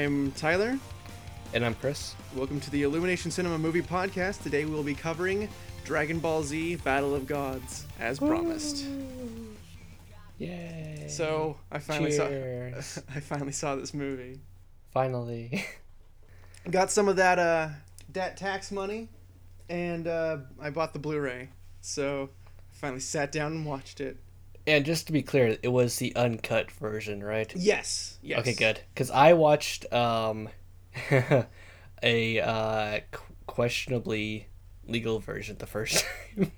I'm Tyler. And I'm Chris. Welcome to the Illumination Cinema Movie Podcast. Today we'll be covering Dragon Ball Z Battle of Gods, as promised. Yay. So I finally Cheers. saw I finally saw this movie. Finally. Got some of that uh that tax money and uh I bought the Blu-ray. So I finally sat down and watched it. And just to be clear, it was the uncut version, right? Yes. Yes. Okay, good. Because I watched um, a uh, qu- questionably legal version the first time.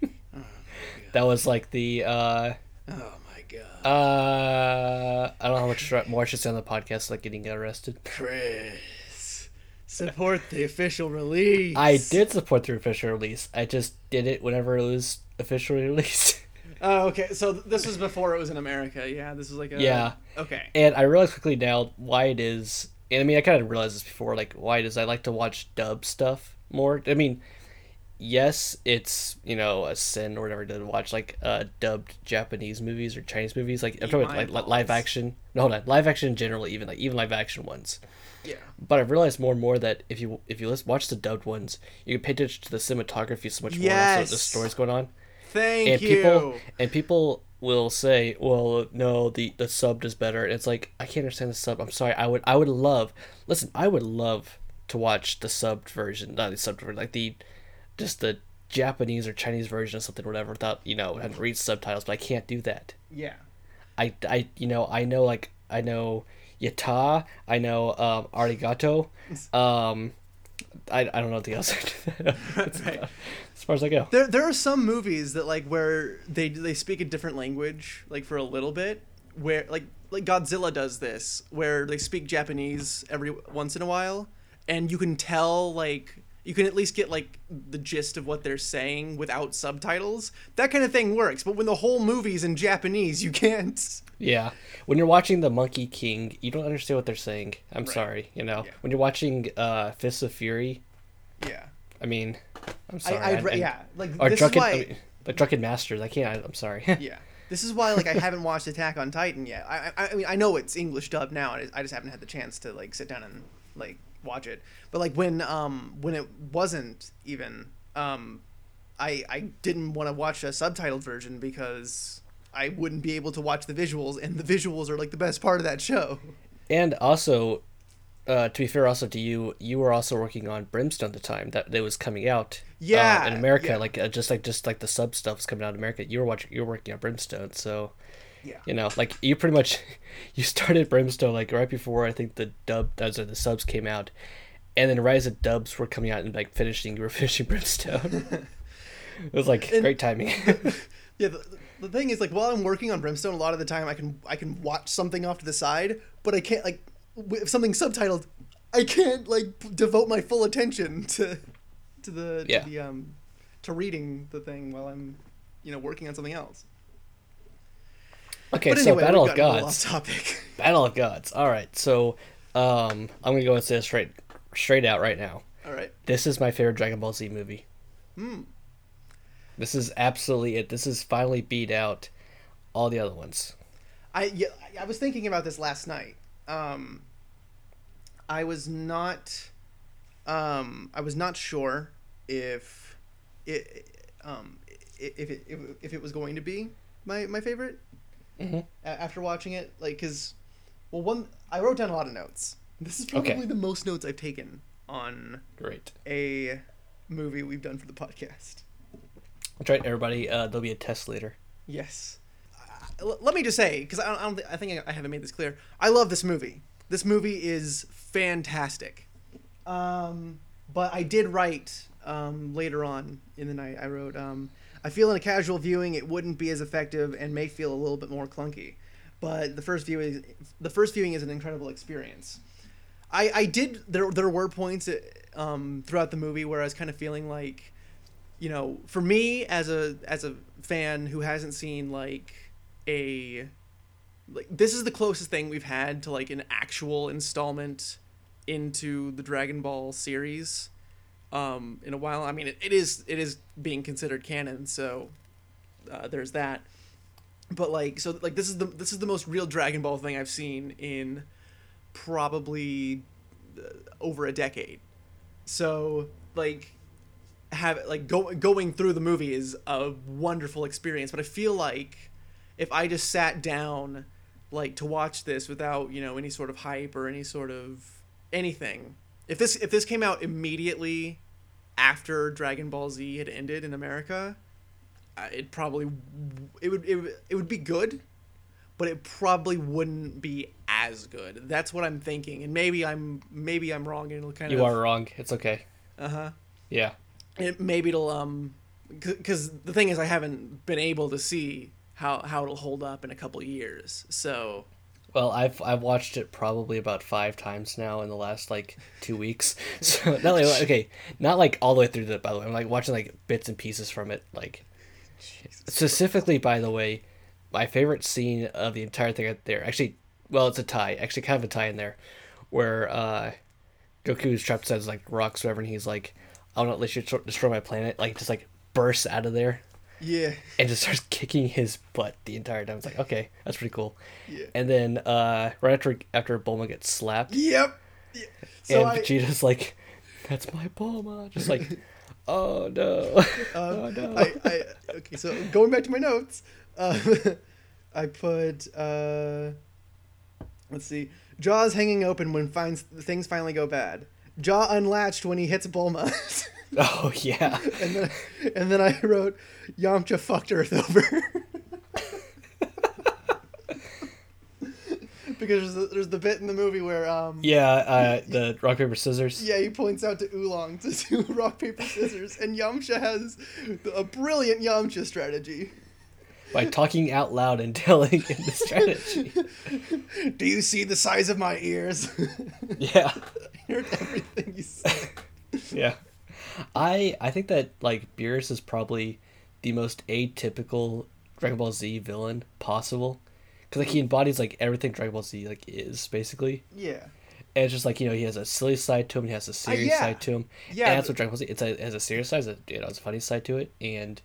that was like the. Uh, Oh my god. uh, I don't know how much more I should say on the podcast, like getting arrested. Chris. Support the official release. I did support the official release. I just did it whenever it was officially released. Oh, okay. So this was before it was in America. Yeah, this was like a Yeah. Okay. And I realized quickly now why it is. And I mean, I kind of realized this before, like why it is I like to watch dub stuff more. I mean, yes, it's you know a sin or whatever to watch like uh, dubbed Japanese movies or Chinese movies. Like I'm talking about like live action. No, hold on, live action generally, even like even live action ones. Yeah. But I've realized more and more that if you if you watch the dubbed ones, you can pay attention to the cinematography so much more. and Also, the Yes. stories going on Thank and you. people and people will say, "Well, no, the the subbed is better." And it's like I can't understand the sub. I'm sorry. I would I would love listen. I would love to watch the subbed version, not the subbed version, like the just the Japanese or Chinese version of something, whatever, without you know having to read subtitles. But I can't do that. yeah. I I you know I know like I know yata. I know um, arigato. Um, I, I don't know what the else. Right. as far as I go. There there are some movies that like where they they speak a different language like for a little bit where like like Godzilla does this where they speak Japanese every once in a while and you can tell like you can at least get like the gist of what they're saying without subtitles. That kind of thing works, but when the whole movie's in Japanese, you can't. Yeah, when you're watching the Monkey King, you don't understand what they're saying. I'm Right. sorry, you know. Yeah. When you're watching uh, Fists of Fury, Yeah. I mean, I'm sorry. I'd, and- ra- yeah, like Or this drunken, is why. I mean, like drunken masters. I can't. I, I'm sorry. yeah this is why like i haven't watched attack on titan yet i i, I mean i know it's english dub now and i just haven't had the chance to like sit down and like watch it but like when um when it wasn't even um i i didn't want to watch a subtitled version because i wouldn't be able to watch the visuals and the visuals are like the best part of that show and also, uh, to be fair, also to you, you were also working on Brimstone at the time that that was coming out. uh, Yeah, in America, yeah. like uh, just like just like the sub stuff is coming out in America. You were watching. You were working on Brimstone, so. yeah You know, like you pretty much, you started Brimstone like right before I think the dub, uh, sorry, the subs came out, and then right as the dubs were coming out and like finishing, you were finishing Brimstone. it was like And- great timing. Yeah, the, the thing is, like, while I'm working on Brimstone, a lot of the time I can I can watch something off to the side, but I can't like if something's subtitled, I can't like devote my full attention to to the Yeah. to the um to reading the thing while I'm you know working on something else. okay, but so anyway, Battle of gotten a little Gods. topic. Battle of Gods. All right, so um, I'm gonna go and say this straight, straight out right now. All right. This is my favorite Dragon Ball Z movie. Hmm. This is absolutely it. This is finally beat out all the other ones. I yeah, I was thinking about this last night. Um, I was not, um, I was not sure if it, um, if it if, if it was going to be my my favorite Mhm. after watching it. Like, cause, well, one I wrote down a lot of notes. This is probably Okay. the most notes I've taken on Great. a movie we've done for the podcast. That's right, everybody. Uh, there'll be a test later. Yes. Uh, let me just say, because I I don't, I think I haven't made this clear. I love this movie. This movie is fantastic. Um, but I did write um, later on in the night. I wrote, um, I feel in a casual viewing it wouldn't be as effective and may feel a little bit more clunky, but the first viewing, the first viewing is an incredible experience. I, I did there there were points uh, um, throughout the movie where I was kind of feeling like you know, for me as a as a fan who hasn't seen like a like this is the closest thing we've had to like an actual installment into the Dragon Ball series um in a while. I mean it, it is it is being considered canon, so uh, there's that. But like so like this is the this is the most real Dragon Ball thing I've seen in probably uh, over a decade. So like have like go, going through the movie is a wonderful experience, but I feel like if I just sat down like to watch this without, you know, any sort of hype or any sort of anything. If this if this came out immediately after Dragon Ball Z had ended in America, it probably it would it, would- it would be good, but it probably wouldn't be as good. That's what I'm thinking, and maybe I'm maybe I'm wrong, and it'll kind You of are wrong. It's okay. uh huh. Yeah. It, maybe it'll um, because the thing is, I haven't been able to see how how it'll hold up in a couple years. So Well, I've I've watched it probably about five times now in the last like two weeks. So not like okay, not like all the way through the. By the way, I'm like watching like bits and pieces from it. Like specifically, by the way, my favorite scene of the entire thing there. Actually, well, it's a tie. Actually, kind of a tie in there, where uh, Goku's trapped inside like rocks, whatever, and he's like, "I'll not let you tr- destroy my planet." Like just like bursts out of there yeah, and just starts kicking his butt the entire time. It's like, okay, that's pretty cool. Yeah. And then uh, right after after Bulma gets slapped, yep. Yeah. So and I, Vegeta's like, "That's my Bulma," just like, "Oh no, oh Um, no." I, I okay. So going back to my notes, uh, I put uh, let's see, jaws hanging open when finds things finally go bad. Jaw unlatched when he hits Bulma, oh yeah, and then and then I wrote Yamcha fucked Earth over. because there's the, there's the bit in the movie where um yeah. Uh, the rock paper scissors. yeah he points out to Oolong to do rock paper scissors and Yamcha has a brilliant Yamcha strategy. By talking out loud and telling him the strategy. Do you see the size of my ears? Yeah, I heard everything you said. yeah. I I think that like Beerus is probably the most atypical Dragon Ball Z villain possible. Cause like he embodies like everything Dragon Ball Z like is basically. Yeah. And it's just like you know he has a silly side to him, he has a serious yeah. side to him. Yeah, and that's what Dragon Ball Z. It's a, it has a serious side, it's a, you know, it's a funny side to it, and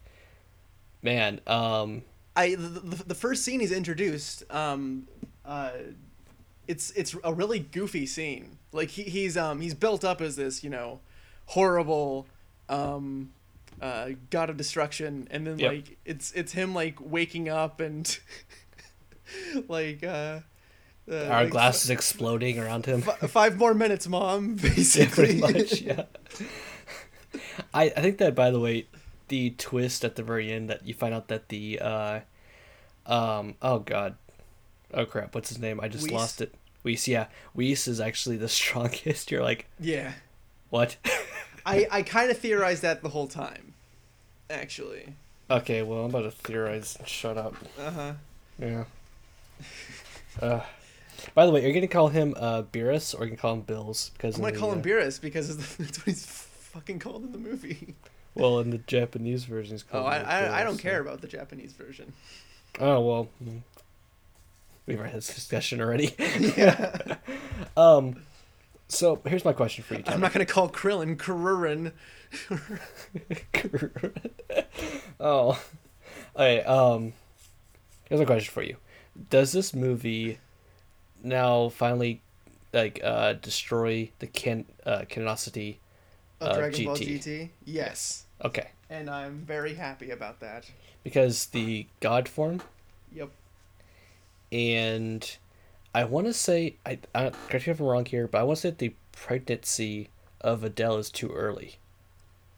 man, um, I the, the, the first scene he's introduced, um, uh, it's it's a really goofy scene. Like he, he's um he's built up as this you know horrible um uh god of destruction, and then Yep. like it's it's him like waking up and like uh. uh our like, glass is exploding around him. f- five more minutes, mom. yeah, Basically, pretty much. Yeah. I I think that by the way, the twist at the very end that you find out that the uh, um, oh god, oh crap, what's his name? I just Whis? lost it. Whis, yeah, Whis is actually the strongest. You're like, yeah. what? I I kind of theorized that the whole time, actually. okay, well I'm about to theorize. Shut up. Uh huh. Yeah. Uh, by the way, are you gonna call him uh Beerus or are you gonna call him Bills? Because I'm gonna the, call him uh, Beerus because that's what he's fucking called in the movie. Well, in the Japanese version, Oh, called. I, I, I don't so- care about the Japanese version. Oh well, we've had this discussion already. Yeah. um, so here's my question for you. I'm not gonna call Krillin Kururin. oh, okay. Um, here's a question for you: Does this movie now finally like uh destroy the can uh canonicity? Of Uh, Dragon Ball GT. GT. Yes, Okay, and I'm very happy about that. because the God form Yep. and I want to say I, I correct me if I'm wrong here, but I want to say that the pregnancy of Adele is too early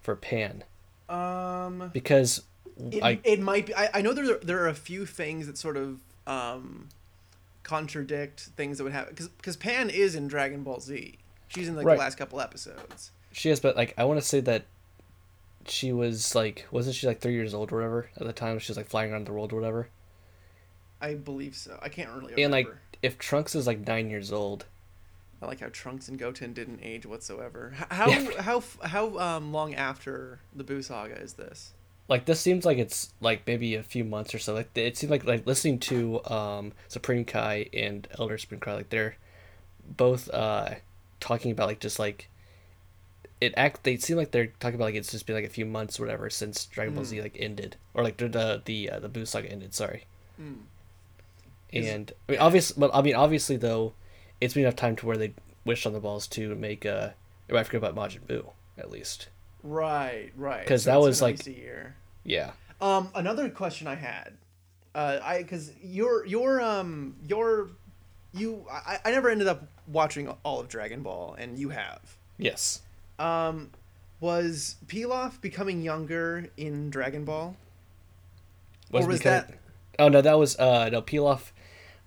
for Pan Um, because it, I it might be. I, I know there there are a few things that sort of um contradict things that would happen because because Pan is in Dragon Ball Z. She's in like Right. the last couple episodes. she is, but like I want to say that she was like wasn't she like three years old or whatever at the time she was like flying around the world or whatever I believe so. I can't really remember. and like if Trunks is like nine years old I like how Trunks and Goten didn't age whatsoever. How Yeah. how how um long after the Buu saga is this? like this seems like it's like maybe a few months or so like it seemed like like listening to um supreme kai and elder supreme kai like they're both uh talking about like just like it act they seem like they're talking about like it's just been like a few months or whatever since dragon ball z like ended or like the the the, uh, the Buu saga ended sorry Mm. and i mean obvious but i mean obviously though it's been enough time to where they wished on the balls to make uh I forget about Majin Buu at least. Right, right. 'Cause So that was, like- a year. Yeah. Um, another question I had, uh, I because your your um your you I, I never ended up watching all of Dragon Ball, and you have. Yes. Um, was Pilaf becoming younger in Dragon Ball? Was, was because- that- Oh no, that was uh no Pilaf.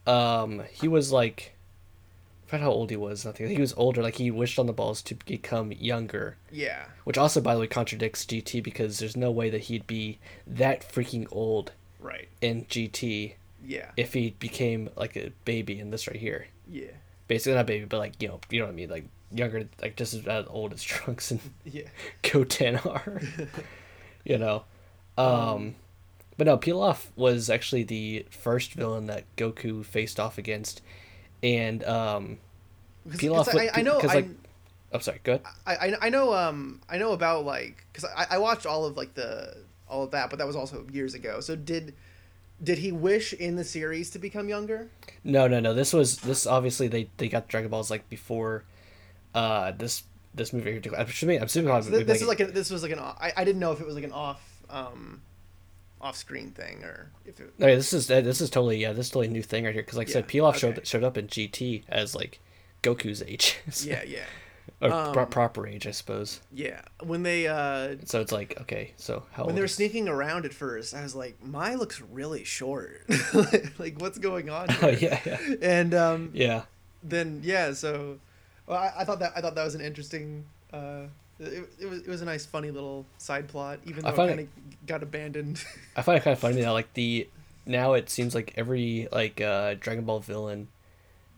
Um, he was like, I forgot how old he was. I think he was older. Like he wished on the balls to become younger, Yeah. which also, by the way, contradicts GT because there's no way that he'd be that freaking old Right. in GT Yeah. if he became like a baby in this right here. yeah. Basically not baby, but like you know, you know what I mean, like younger, like just as old as Trunks and Yeah. Goten are. you know. Um, but no, Pilaf was actually the first villain that Goku faced off against, and um, Pilaf. I, I know. like, I'm sorry. Good. I, I I know um I know about like because I, I watched all of like the all of that but that was also years ago so did did he wish in the series to become younger No, no, no. This was this obviously they they got Dragon Balls like before, uh, this this movie. here. I'm assuming I'm assuming so th- this is like a, this was like an I didn't know if it was like an off um off screen thing or if it Okay, this is this is totally yeah, this is totally new thing right here because like I said, Yeah, Pilaf okay. showed showed up in GT as like Goku's age, yeah yeah pro- Um, proper age, I suppose. yeah when they uh So it's like okay, so how when they were is- sneaking around at first I was like "My looks really short like what's going on Oh yeah, yeah, and um yeah. then yeah, so well, I, I thought that I thought that was an interesting. Uh, it, it was it was a nice, funny little side plot, even I though it kind of got abandoned. I find it kind of funny now. Like the now it seems like every like uh Dragon Ball villain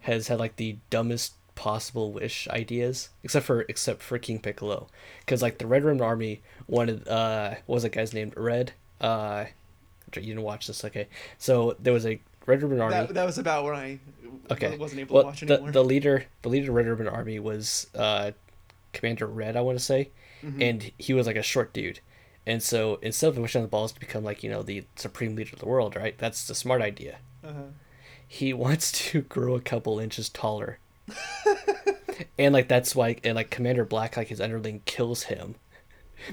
has had like the dumbest possible wish ideas, except for except for King Piccolo, because like the Red Ribbon Army wanted uh what was that guy's name? Red? Uh you didn't watch this okay. So there was a Red Ribbon Army that, that was about where I okay. wasn't able well, to watch the, anymore. the leader the leader of Red Ribbon Army was uh Commander Red I want to say. Mm-hmm. and he was like a short dude. And so instead of wishing on the balls to become like you know the supreme leader of the world right? That's the smart idea. Uh-huh. he wants to grow a couple inches taller and like that's why and like commander black like his underling kills him.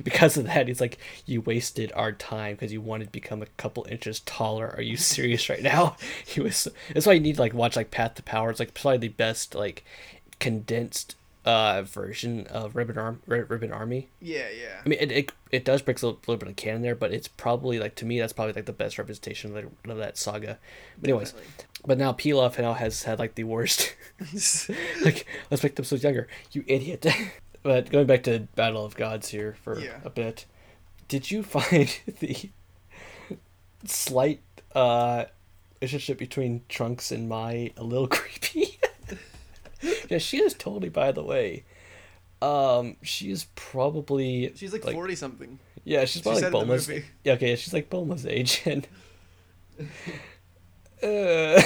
Because of that he's like you wasted our time because you wanted to become a couple inches taller. Are you serious right now? He was that's why you need to like watch like path to power. It's like probably the best like condensed uh version of ribbon arm ribbon army Yeah, yeah. I mean, it, it, it does break a little, little bit of canon there, but it's probably like to me that's probably like the best representation of, the, of that saga. But anyways, but now Pilaf now has had like the worst. like let's make them so younger, you idiot. but going back to Battle of Gods here for Yeah. a bit, did you find the slight uh relationship between Trunks and Mai a little creepy? yeah, she is totally. By the way. Um, she is probably She's like forty something. yeah, she's probably said like Bulma's. Yeah, okay, she's like Bulma's age, and uh,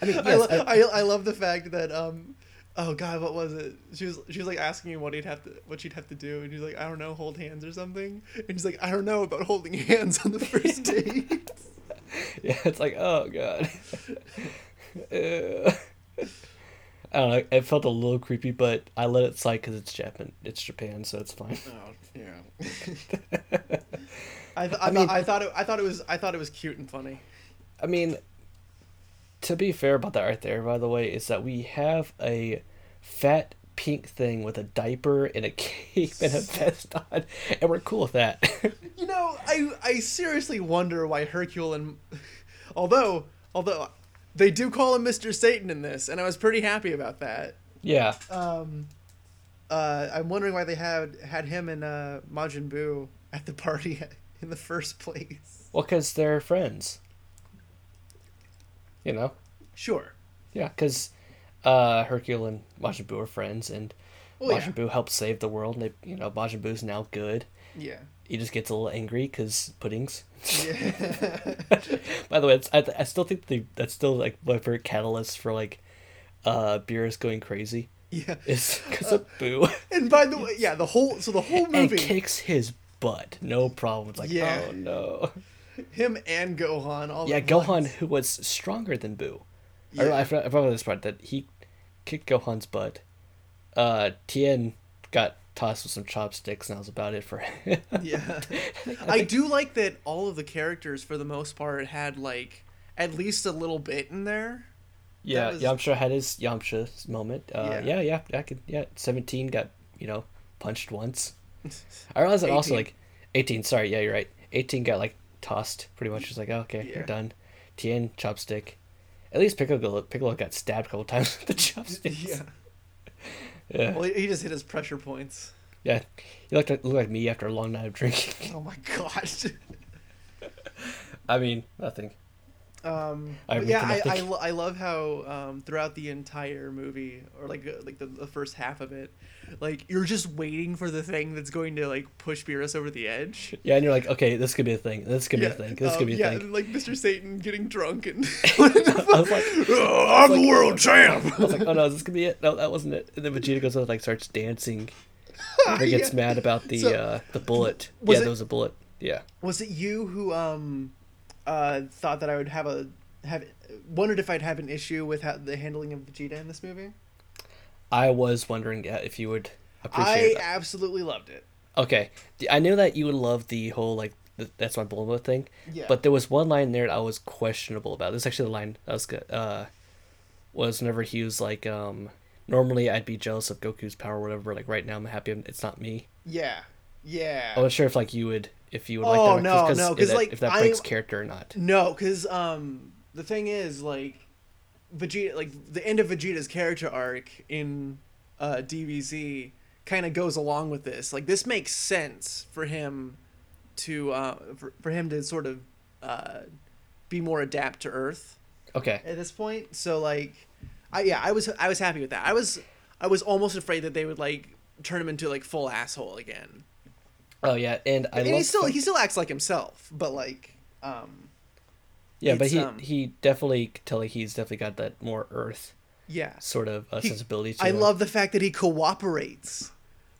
I mean, I, lo- I- I, I love the fact that um oh god what was it she was she was like asking him what he'd have to what she'd have to do and he's like I don't know hold hands or something and he's like I don't know about holding hands on the first date yeah, it's like oh god. Uh, I don't know. It felt a little creepy, but I let it slide because it's Japan. It's Japan, so it's fine. oh yeah I, th- I, I mean- thought I thought it I thought it was I thought it was cute and funny I mean, to be fair about that right there, by the way, is that we have a fat pink thing with a diaper and a cape and a vest on, and we're cool with that. You know, I I seriously wonder why Hercule and although although they do call him Mr. Satan in this, and I was pretty happy about that. yeah. Um, uh, I'm wondering why they had had him and uh, Majin Buu at the party in the first place. Well, because they're friends. You know? Sure. Yeah, because uh, Hercule and Majin Buu are friends, and Well, yeah. Majin Buu helps save the world, and they, you know, Majin Buu's now good. Yeah. He just gets a little angry because puddings. Yeah. By the way, it's, I, I still think the that's still like my favorite catalyst for like uh Beerus going crazy yeah. it's because of Buu. And by the way, yeah, the whole so the whole and movie, kicks his butt, no problem. It's like, Yeah. oh no. him and Gohan all Yeah, Gohan, once. who was stronger than Buu. I, Yeah. I, forgot, I forgot this part that he kicked Gohan's butt. Uh, Tien got tossed with some chopsticks, and that was about it for him. Yeah. I do like that all of the characters, for the most part, had like at least a little bit in there. yeah, was- Yamcha had his Yamcha moment. Uh, Yeah. yeah, yeah, I could. Yeah, seventeen got you know punched once. I realized that also like eighteen. Sorry, yeah, you're right. Eighteen got like tossed pretty much. Just like oh, okay, Yeah. you're done. Tien chopstick. At least Piccolo Piccolo got stabbed a couple times with the chopsticks. Yeah. Yeah, Well, he just hit his pressure points. yeah. You looked like, looked like me after a long night of drinking. Oh my gosh. I mean, nothing. Um, I yeah, I, I, lo- I love how um, throughout the entire movie, or like uh, like the, the first half of it, like you're just waiting for the thing that's going to like push Beerus over the edge. Yeah, and you're like, okay, this could be a thing. This could be a thing. This um, could be a yeah, thing. like Mr. Satan getting drunk and I was like, "Oh, I'm the world champ. I was like, oh no, is this could be it. No, that wasn't it. And then Vegeta goes out like starts dancing. Or gets Yeah. mad about the So, uh, the bullet. yeah, it- there was a bullet. Yeah. Was it you who um uh thought that I would have a have wondered if I'd have an issue with how, the handling of Vegeta in this movie? I was wondering if you would I appreciate that. absolutely loved it. Okay, I knew that you would love the whole like the, that's my bullet thing. Yeah. But there was one line there that I was questionable about. This is actually the line that was good. Uh, was whenever he was like, um, normally I'd be jealous of Goku's power, or whatever. Like right now, I'm happy it's not me. Yeah. Yeah. I wasn't sure if like you would if you would Oh, like that no, cause, no, if 'cause, that, like, if that I- breaks character or not. No, because um, the thing is, like, Vegeta, like the end of Vegeta's character arc in uh, DBZ kind of goes along with this. Like, this makes sense for him to uh, for, for him to sort of uh, be more adapt to Earth Okay. at this point. So, like, I yeah, I was I was happy with that. I was I was almost afraid that they would like turn him into like full asshole again. Oh yeah, and I and love he still he still acts like himself, but like um yeah, but he um, he definitely could tell like he's definitely got that more Earth yeah. sort of uh, He- sensibility. To I him. love the fact that he cooperates.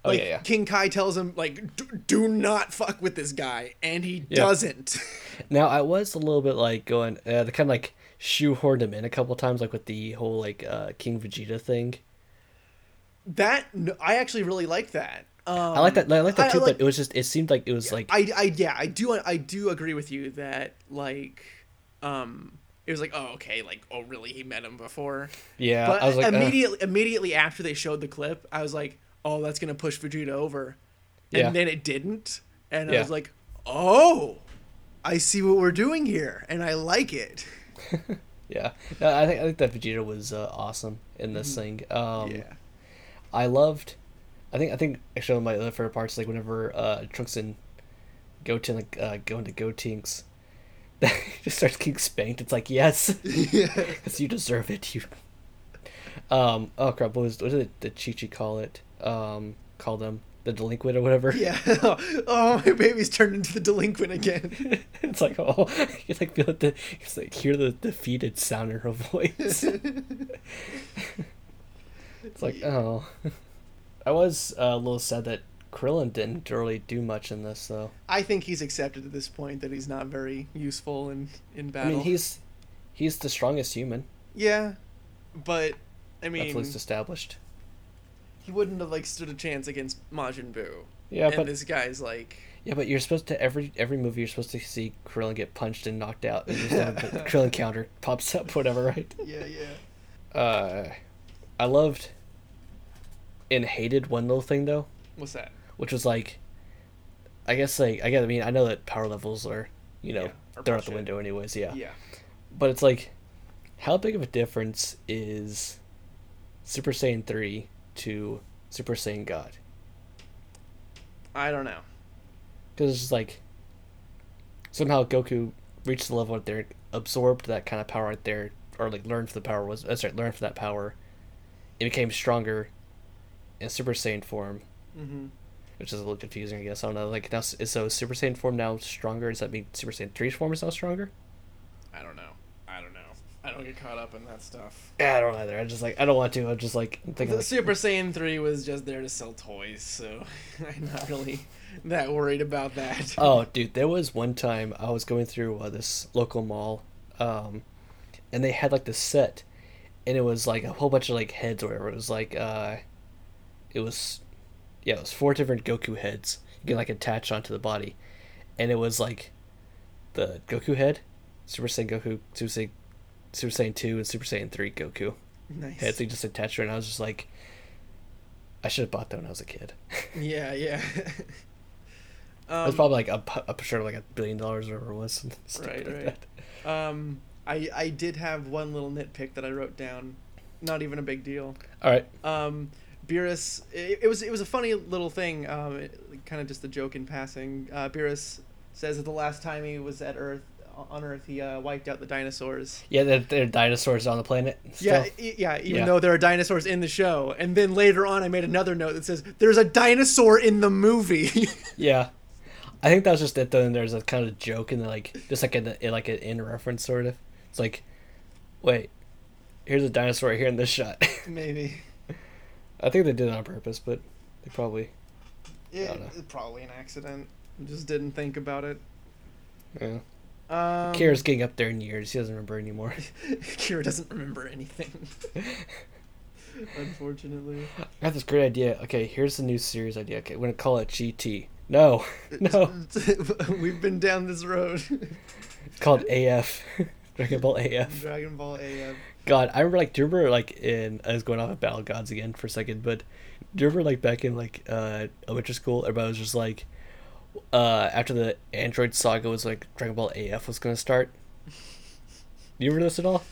Oh, Like yeah, yeah. King Kai tells him like "D- do not fuck with this guy and he Yeah. doesn't. Now I was a little bit like going, uh, they kind of like shoehorned him in a couple times, like with the whole like uh, King Vegeta thing. that I actually really like that. Um, I like that. I like that too, I like- but it was just it seemed like it was like I, I yeah, I do I do agree with you that like um it was like oh okay like oh really he met him before. yeah. but I was like, uh, immediately immediately after they showed the clip, I was like oh that's going to push Vegeta over. And Yeah. then it didn't and I was like oh I see what we're doing here and I like it. yeah. No, I think I think that Vegeta was uh, awesome in this thing. Um, Mm-hmm. yeah. I loved. I think I think actually one of my other favorite parts like whenever uh, Trunks and Goten like uh, go into Gotenks, just starts getting spanked. It's like yes, because you deserve it. You. Um. Oh crap! What was what did the Chi Chi call it? Um. Call them the delinquent or whatever. Yeah. oh, my baby's turned into the delinquent again. it's like oh, you like feel the it's like hear the defeated sound in her voice. it's like oh, I was uh, a little sad that Krillin didn't really do much in this though. I think he's accepted at this point that he's not very useful in in battle. I mean, he's he's the strongest human. yeah, but I That's mean, at least established. he wouldn't have like stood a chance against Majin Buu. Yeah, and but this guy's like, yeah, but you're supposed to every every movie you're supposed to see Krillin get punched and knocked out, and just then the Krillin counter pops up, whatever, right? yeah, yeah. Uh, I loved and hated one little thing though. What's that? which was like I guess like I guess I mean I know that power levels are you know Yeah, they're out the window anyways yeah. Yeah. but it's like how big of a difference is Super Saiyan 3 to Super Saiyan God I don't know. because it's just like somehow Goku reached the level right there absorbed that kind of power right there or like learned for the power was uh, that's right learned for that power it became stronger in Super Saiyan form Mm-hmm. which is a little confusing, I guess. I don't know. Like now, is so Super Saiyan form now stronger? Does that mean Super Saiyan 3's form is now stronger? I don't know. I don't know. I don't get caught up in that stuff. Yeah, I don't either. I just like I don't want to. I'm just like I'm thinking. The Super Saiyan 3 was just there to sell toys, so I'm not really that worried about that. oh, dude, there was one time I was going through uh, this local mall, um, and they had like this set, and it was like a whole bunch of like heads or whatever. It was like uh, it was, yeah, it was four different Goku heads you can like attach onto the body, and it was like the Goku head, Super Saiyan Goku, Super Saiyan, Super Saiyan two, and Super Saiyan three Goku Nice. heads. They just attached her, and I was just like, I should have bought that when I was a kid. Yeah, yeah. it um, was probably like a, a sure like a billion dollars or whatever it was. Right, like right. Um, I I did have one little nitpick that I wrote down. Not even a big deal. All right. Um, Beerus, it, it was it was a funny little thing. Um, kind of just a joke in passing. Uh, Beerus says that the last time he was at Earth on Earth, he uh, wiped out the dinosaurs. Yeah, there, there are dinosaurs on the planet. Yeah, still. e- yeah. Even Yeah. though there are dinosaurs in the show, and then later on, I made another note that says there's a dinosaur in the movie. Yeah, I think that was just it. Though, and there's a kind of joke and like just like a like an in reference sort of. It's like, wait, here's a dinosaur right here in this shot. Maybe. I think they did it on purpose, but they probably It, know. it's probably an accident. Just didn't think about it. yeah. Um, Kira's getting up there in years. He doesn't remember anymore. Kira doesn't remember anything. Unfortunately. I got this great idea. Okay, here's the new series idea. Okay, we're gonna call it GT. No, no, We've been down this road. it's called AF. Dragon Ball AF. Dragon Ball AF. God, I remember like, do you remember like in I was going off of Battle Gods again for a second, but do you remember like back in like uh elementary school, everybody was just like, uh after the Android saga was like Dragon Ball AF was gonna start. Do you remember this at all?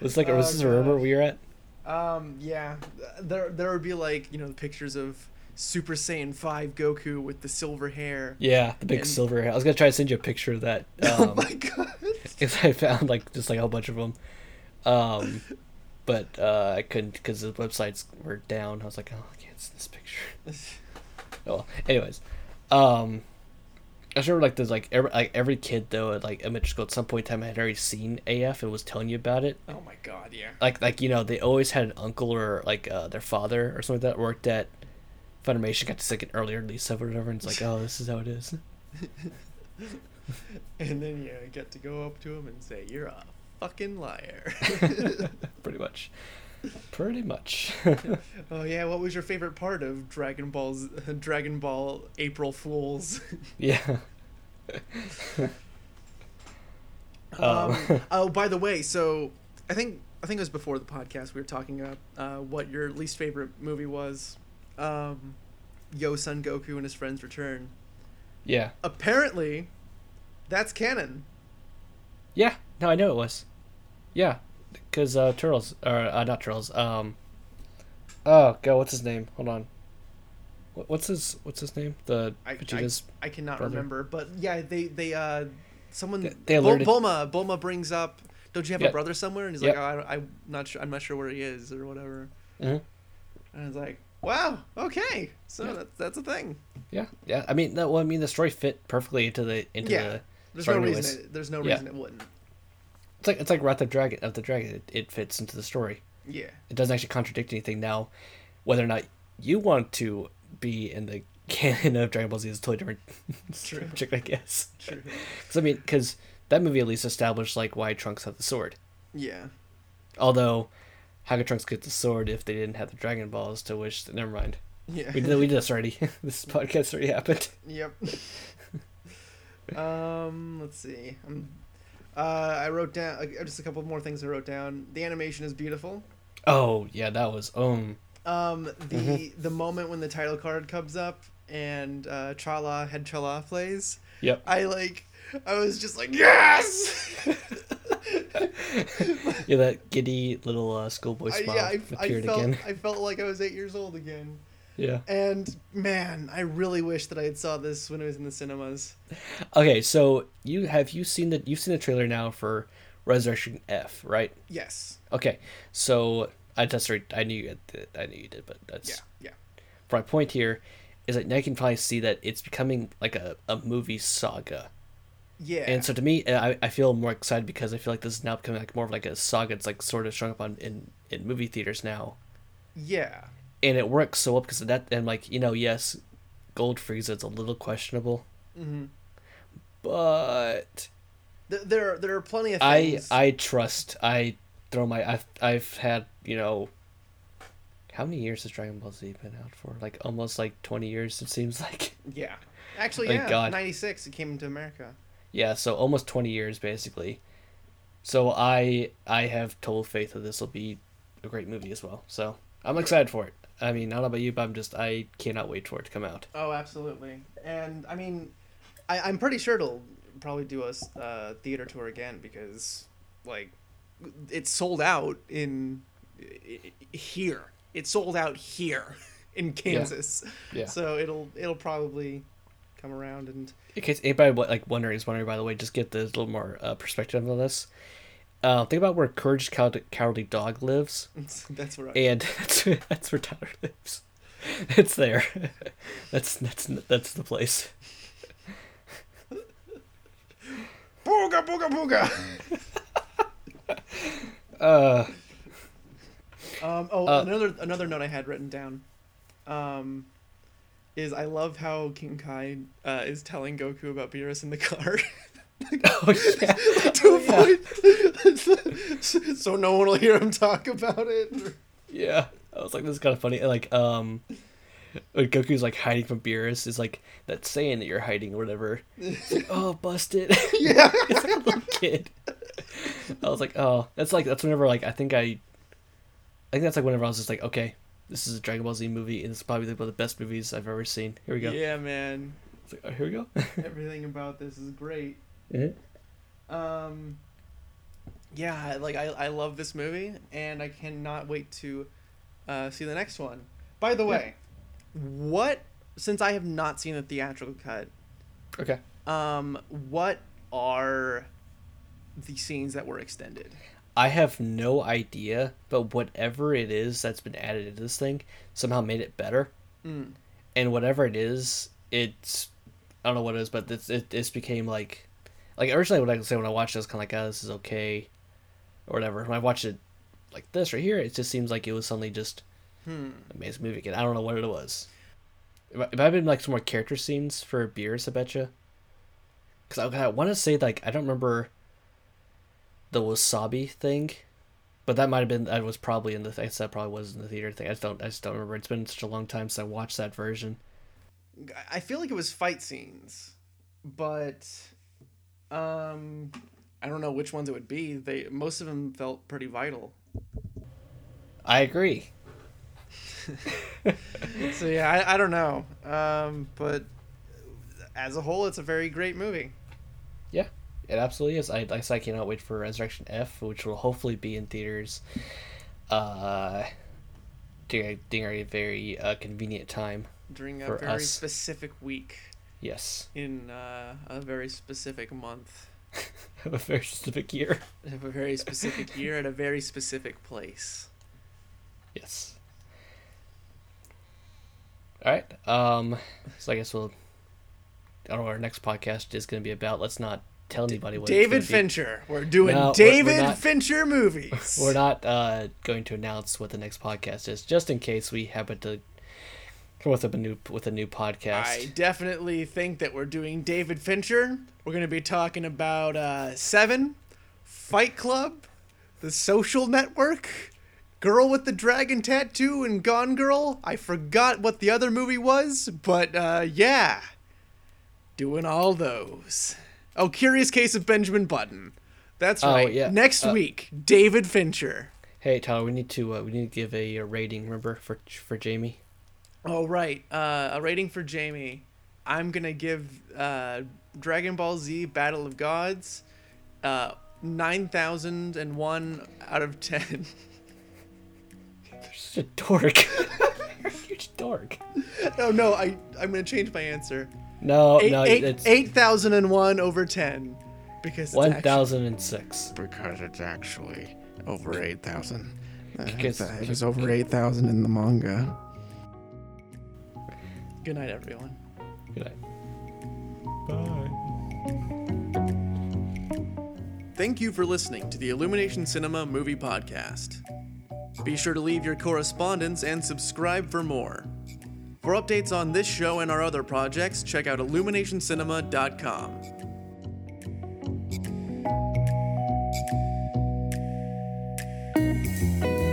Was like, or was Oh, this a rumor we were at? Um, yeah. There there would be like, you know, the pictures of Super Saiyan 5 Goku with the silver hair. Yeah, the big And- silver hair. I was gonna try to send you a picture of that. oh Um, my god. because I found like just like a whole bunch of them, um, but uh, I couldn't because the websites were down. I was like, oh, I can't see this picture. Oh, well, anyways, um, I remember like there's like every like every kid though at like elementary school at some point in time had already seen AF and was telling you about it. Oh my god, yeah. Like like you know they always had an uncle or like uh, their father or something like that worked at Funimation, got to like an earlier release of it or whatever, and it's like oh this is how it is. And then you get to go up to him and say, "You're a fucking liar." Pretty much. Pretty much. oh yeah, what was your favorite part of Dragon Ball's Dragon Ball April Fools? yeah. Um, Um. oh, by the way, so I think I think it was before the podcast we were talking about uh, what your least favorite movie was. Um, Yo Son Goku and his friends return. Yeah. Apparently, that's canon. Yeah. No, I know it was. Yeah. Because uh, Turtles, or uh, not Turtles, um, oh, God, what's his name? Hold on. What's his What's his name? The I, I, Vegeta's. I cannot brother. remember, but yeah, they they uh someone They- they Bulma Bulma brings up. Don't you have Yeah. a brother somewhere? And he's Yep. like, oh, I, I'm not sure. I'm not sure where he is or whatever. Mhm. And I was like, wow, okay, so Yeah. that's that's a thing. Yeah. Yeah. I mean, that. Well, I mean, the story fit perfectly into the into Yeah. the. There's no reason. It, there's no Yeah. reason it wouldn't. It's like it's like Wrath of Dragon of the Dragon. It, it fits into the story. Yeah. It doesn't actually contradict anything now. Whether or not you want to be in the canon of Dragon Ball Z is a totally different True. subject, I guess. True. Because I mean, because that movie at least established like why Trunks had the sword. Yeah. Although, how could Trunks get the sword if they didn't have the Dragon Balls? To which, never mind. Yeah. We did we did this already. this podcast already happened. Yep. um, let's see. Um, uh, I wrote down uh, just a couple more things. I wrote down. The animation is beautiful. Oh yeah, that was um. Um, the Mm-hmm. the moment when the title card comes up and uh, Cha-La Head-Cha-La plays, Yep. I like. I was just like yes. Yeah, that giddy little uh, schoolboy I, smile yeah, I, I appeared felt again. I felt like I was eight years old again. Yeah. And man, I really wish that I had saw this when it was in the cinemas. Okay, so you have you seen the you've seen the trailer now for Resurrection F, right? Yes. Okay, so I just I knew you did, I knew you did, but that's Yeah. Yeah. my point here is that now you can probably see that it's becoming like a, a movie saga. Yeah. And so to me, I, I feel more excited because I feel like this is now becoming like more of like a saga. It's like sort of showing up on in, in movie theaters now, yeah. And it works so well because of that. And like you know, yes, Gold Frieza is a little questionable, hmm but Th- there are there are plenty of I things. I trust I throw my I've I've had you know. How many years has Dragon Ball Z been out for? Like almost like twenty years. It seems like. Yeah. Actually, Thank yeah. God. 96, it came into America. Yeah, so almost 20 years basically. So I I have total faith that this will be a great movie as well. So I'm excited for it. I mean, I don't know about you, but I'm just I cannot wait for it to come out. Oh, absolutely. And I mean, I, I'm pretty sure it'll probably do a uh, theater tour again because, like, it's sold out in here. It's sold out here in Kansas. Yeah. So it'll it'll probably come around and In case anybody like wondering is wondering by the way, just get the little more uh, perspective on this. Uh, think about where Courage Cow- Cowardly Dog lives, that's right. and that's, that's where Tyler lives. It's there. That's that's that's the place. Booga booga booga. Uh, Um, oh, Uh, another another note I had written down, um, is I love how King Kai uh, is telling Goku about Beerus in the car. Oh yeah. to avoid, so no one will hear him talk about it. Yeah, I was like, this is kind of funny. Like, um, when Goku's like hiding from Beerus, is like that saying that you're hiding or whatever. Like, oh, busted. Yeah. it's like a little kid. I was like, oh, that's like that's whenever like I think I, I think that's like whenever I was just like, okay, this is a Dragon Ball Z movie, and it's probably like one of the best movies I've ever seen. Here we go. Yeah, man. It's like, oh, here we go. Everything about this is great. Mhm. Um, yeah, like I, I love this movie, and I cannot wait to uh, see the next one. By the way, what since I have not seen the theatrical cut, Okay. um, what are the scenes that were extended? I have no idea, but whatever it is that's been added into this thing somehow made it better. Mm. and whatever it is, it's I don't know what it is, but it's it it's became like like originally what I say when I watched it I was kind of like oh this is okay or whatever. When I watched it like this right here, it just seems like it was suddenly just Hmm. amazing movie again. I don't know what it was. It might it might have been like some more character scenes for Beerus, I betcha. Because I, I want to say like I don't remember the wasabi thing, but that might have been that was probably in the I guess that probably was in the theater thing. I just don't I just don't remember. It's been such a long time since I watched that version. I feel like it was fight scenes, but um, I don't know which ones it would be. They most of them felt pretty vital. I agree. So yeah, I, I don't know. Um, but as a whole, it's a very great movie. Yeah, it absolutely is. I I I cannot wait for Resurrection F, which will hopefully be in theaters, uh, during during a very uh, convenient time. During a very us. specific week Yes, in uh, a very specific month, of a very specific year. of a very specific year, at a very specific place. Yes. All right. Um. So I guess we'll. I don't know what our next podcast is going to be about. Let's not tell anybody what. David. Fincher. We're doing No, we're- we're David not- Fincher movies. We're not uh, going to announce what the next podcast is, just in case we happen to come with a new with a new podcast. I definitely think that we're doing David Fincher. We're going to be talking about uh, Seven, Fight Club, The Social Network, Girl with the Dragon Tattoo, and Gone Girl. I forgot what the other movie was, but uh, yeah, doing all those. Oh, Curious Case of Benjamin Button. That's Oh, right. yeah. Next Uh, week, David Fincher. Hey Tyler, we need to uh, we need to give a, a rating. Remember for for Jamie. Oh right, uh, a rating for Jamie. I'm gonna give uh, Dragon Ball Z Battle of Gods uh, nine thousand and one out of ten. You're Such a dork. You're a huge dork. no, no, I I'm gonna change my answer. No, Eight no, eight- it's eight thousand and one over ten because it's thousand and six. because it's actually over 8,000. Uh, Because- it was over 8,000 in the manga. Good night, everyone. Good night. Bye. Thank you for listening to the Illumination Cinema Movie Podcast. Be sure to leave your correspondence and subscribe for more. For updates on this show and our other projects, check out illuminationcinema.com. Bye.